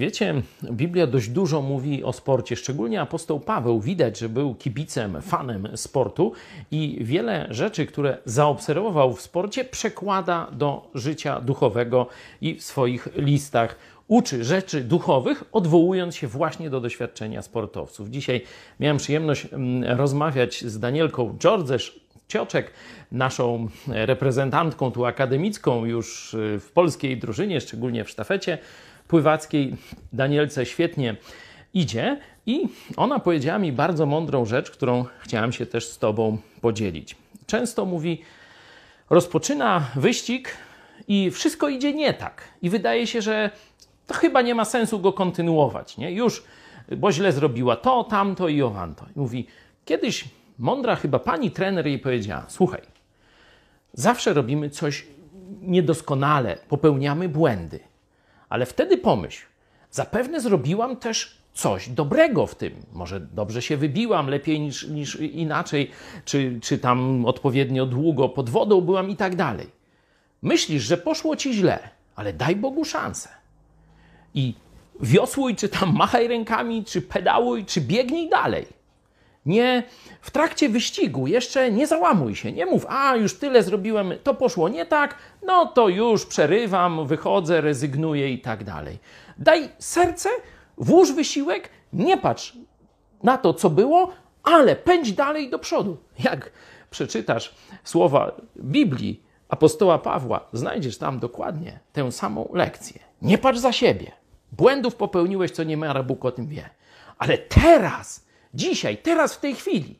Wiecie, Biblia dość dużo mówi o sporcie, szczególnie apostoł Paweł. Widać, że był kibicem, fanem sportu i wiele rzeczy, które zaobserwował w sporcie, przekłada do życia duchowego i w swoich listach uczy rzeczy duchowych, odwołując się właśnie do doświadczenia sportowców. Dzisiaj miałem przyjemność mm, rozmawiać z Danielką Georges Cioczek, naszą reprezentantką tu akademicką już y, w polskiej drużynie, szczególnie w sztafecie pływackiej. Danielce świetnie idzie i ona powiedziała mi bardzo mądrą rzecz, którą chciałam się też z Tobą podzielić. Często mówi, rozpoczyna wyścig i wszystko idzie nie tak. I wydaje się, że to chyba nie ma sensu go kontynuować. Nie? Już, bo źle zrobiła to, tamto i owanto. I mówi, kiedyś mądra chyba pani trener jej powiedziała: Słuchaj, zawsze robimy coś niedoskonale, popełniamy błędy, ale wtedy pomyśl, zapewne zrobiłam też coś dobrego w tym. Może dobrze się wybiłam, lepiej niż, niż inaczej, czy, czy tam odpowiednio długo pod wodą byłam i tak dalej. Myślisz, że poszło ci źle, ale daj Bogu szansę. I wiosłuj, czy tam machaj rękami, czy pedałuj, czy biegnij dalej. Nie w trakcie wyścigu, jeszcze nie załamuj się, nie mów, a już tyle zrobiłem, to poszło nie tak, no to już przerywam, wychodzę, rezygnuję i tak dalej. Daj serce, włóż wysiłek, nie patrz na to, co było, ale pędź dalej do przodu. Jak przeczytasz słowa Biblii apostoła Pawła, znajdziesz tam dokładnie tę samą lekcję. Nie patrz za siebie. Błędów popełniłeś, co nie ma, Bóg o tym wie. Ale teraz Dzisiaj, teraz, w tej chwili.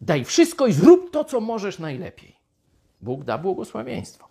Daj wszystko i zrób to, co możesz najlepiej. Bóg da błogosławieństwo.